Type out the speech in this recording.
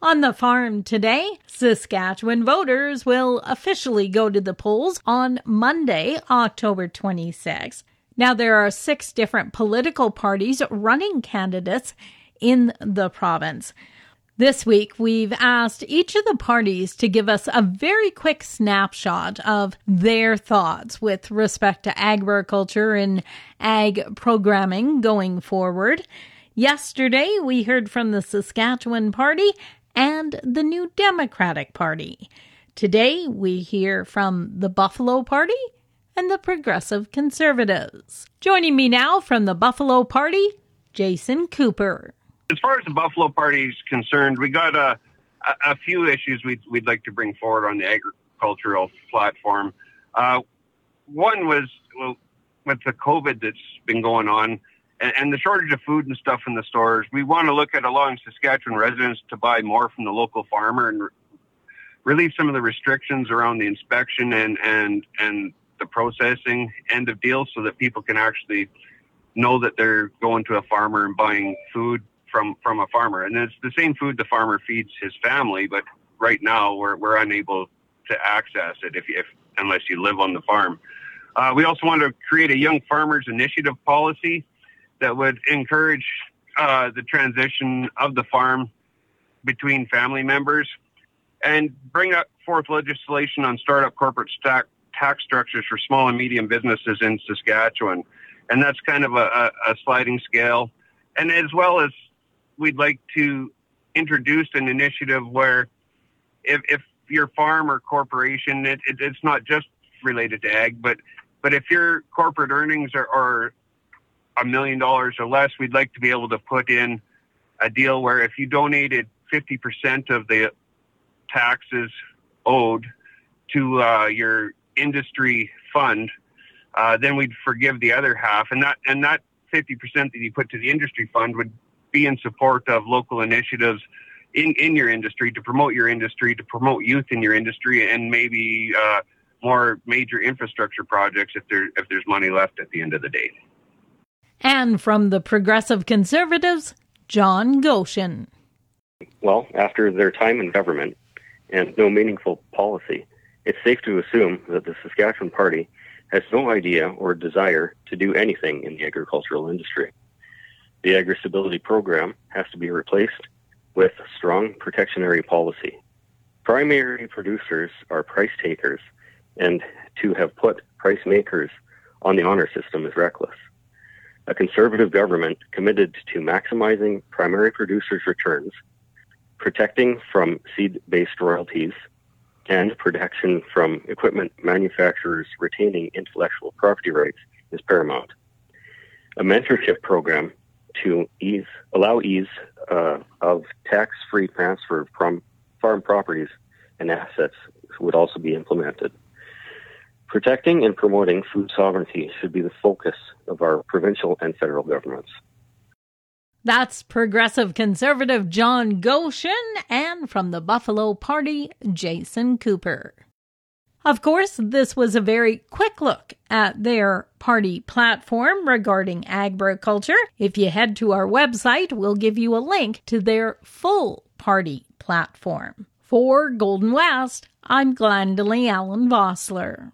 On the farm today, Saskatchewan voters will officially go to the polls on Monday, October 26. Now, there are six different political parties running candidates in the province. This week, we've asked each of the parties to give us a very quick snapshot of their thoughts with respect to agriculture and ag programming going forward. Yesterday, we heard from the Saskatchewan Party and the New Democratic Party. Today, we hear from the Buffalo Party and the Progressive Conservatives. Joining me now from the Buffalo Party, Jason Cooper. As far as the Buffalo Party is concerned, we got a, a, a few issues we'd, we'd like to bring forward on the agricultural platform. Uh, one was well, with the COVID that's been going on and, and, the shortage of food and stuff in the stores. We want to look at allowing Saskatchewan residents to buy more from the local farmer and re- relieve some of the restrictions around the inspection and, and, and the processing end of deals so that people can actually know that they're going to a farmer and buying food from from a farmer, and it's the same food the farmer feeds his family. But right now, we're we're unable to access it if, if unless you live on the farm. Uh, we also want to create a young farmers initiative policy that would encourage uh, the transition of the farm between family members and bring up forth legislation on startup corporate stack, tax structures for small and medium businesses in Saskatchewan. And that's kind of a, a, sliding scale. And as well as we'd like to introduce an initiative where if, if your farm or corporation, it, it, it's not just related to ag, but but if your corporate earnings are, are a million dollars or less, we'd like to be able to put in a deal where if you donated 50% of the taxes owed to uh, your industry fund, uh, then we'd forgive the other half, and that and that 50% that you put to the industry fund would be in support of local initiatives in, in your industry to promote your industry, to promote youth in your industry, and maybe uh, more major infrastructure projects if there if there's money left at the end of the day. And from the Progressive Conservatives, John Goshen. Well, after their time in government and no meaningful policy, it's safe to assume that the Saskatchewan Party has no idea or desire to do anything in the agricultural industry. The agri-stability program has to be replaced with strong protectionary policy. Primary producers are price takers, and to have put price makers on the honor system is reckless. A conservative government committed to maximizing primary producers' returns, protecting from seed based royalties, and protection from equipment manufacturers retaining intellectual property rights is paramount. A mentorship program to ease allow ease uh, of tax-free transfer from farm properties and assets would also be implemented. Protecting and promoting food sovereignty should be the focus of our provincial and federal governments. That's progressive conservative John Goshen and from the Buffalo Party, Jason Cooper. Of course, this was a very quick look at their party platform regarding agriculture. If you head to our website, we'll give you a link to their full party platform. For Golden West, I'm Glendalee Allen Vossler.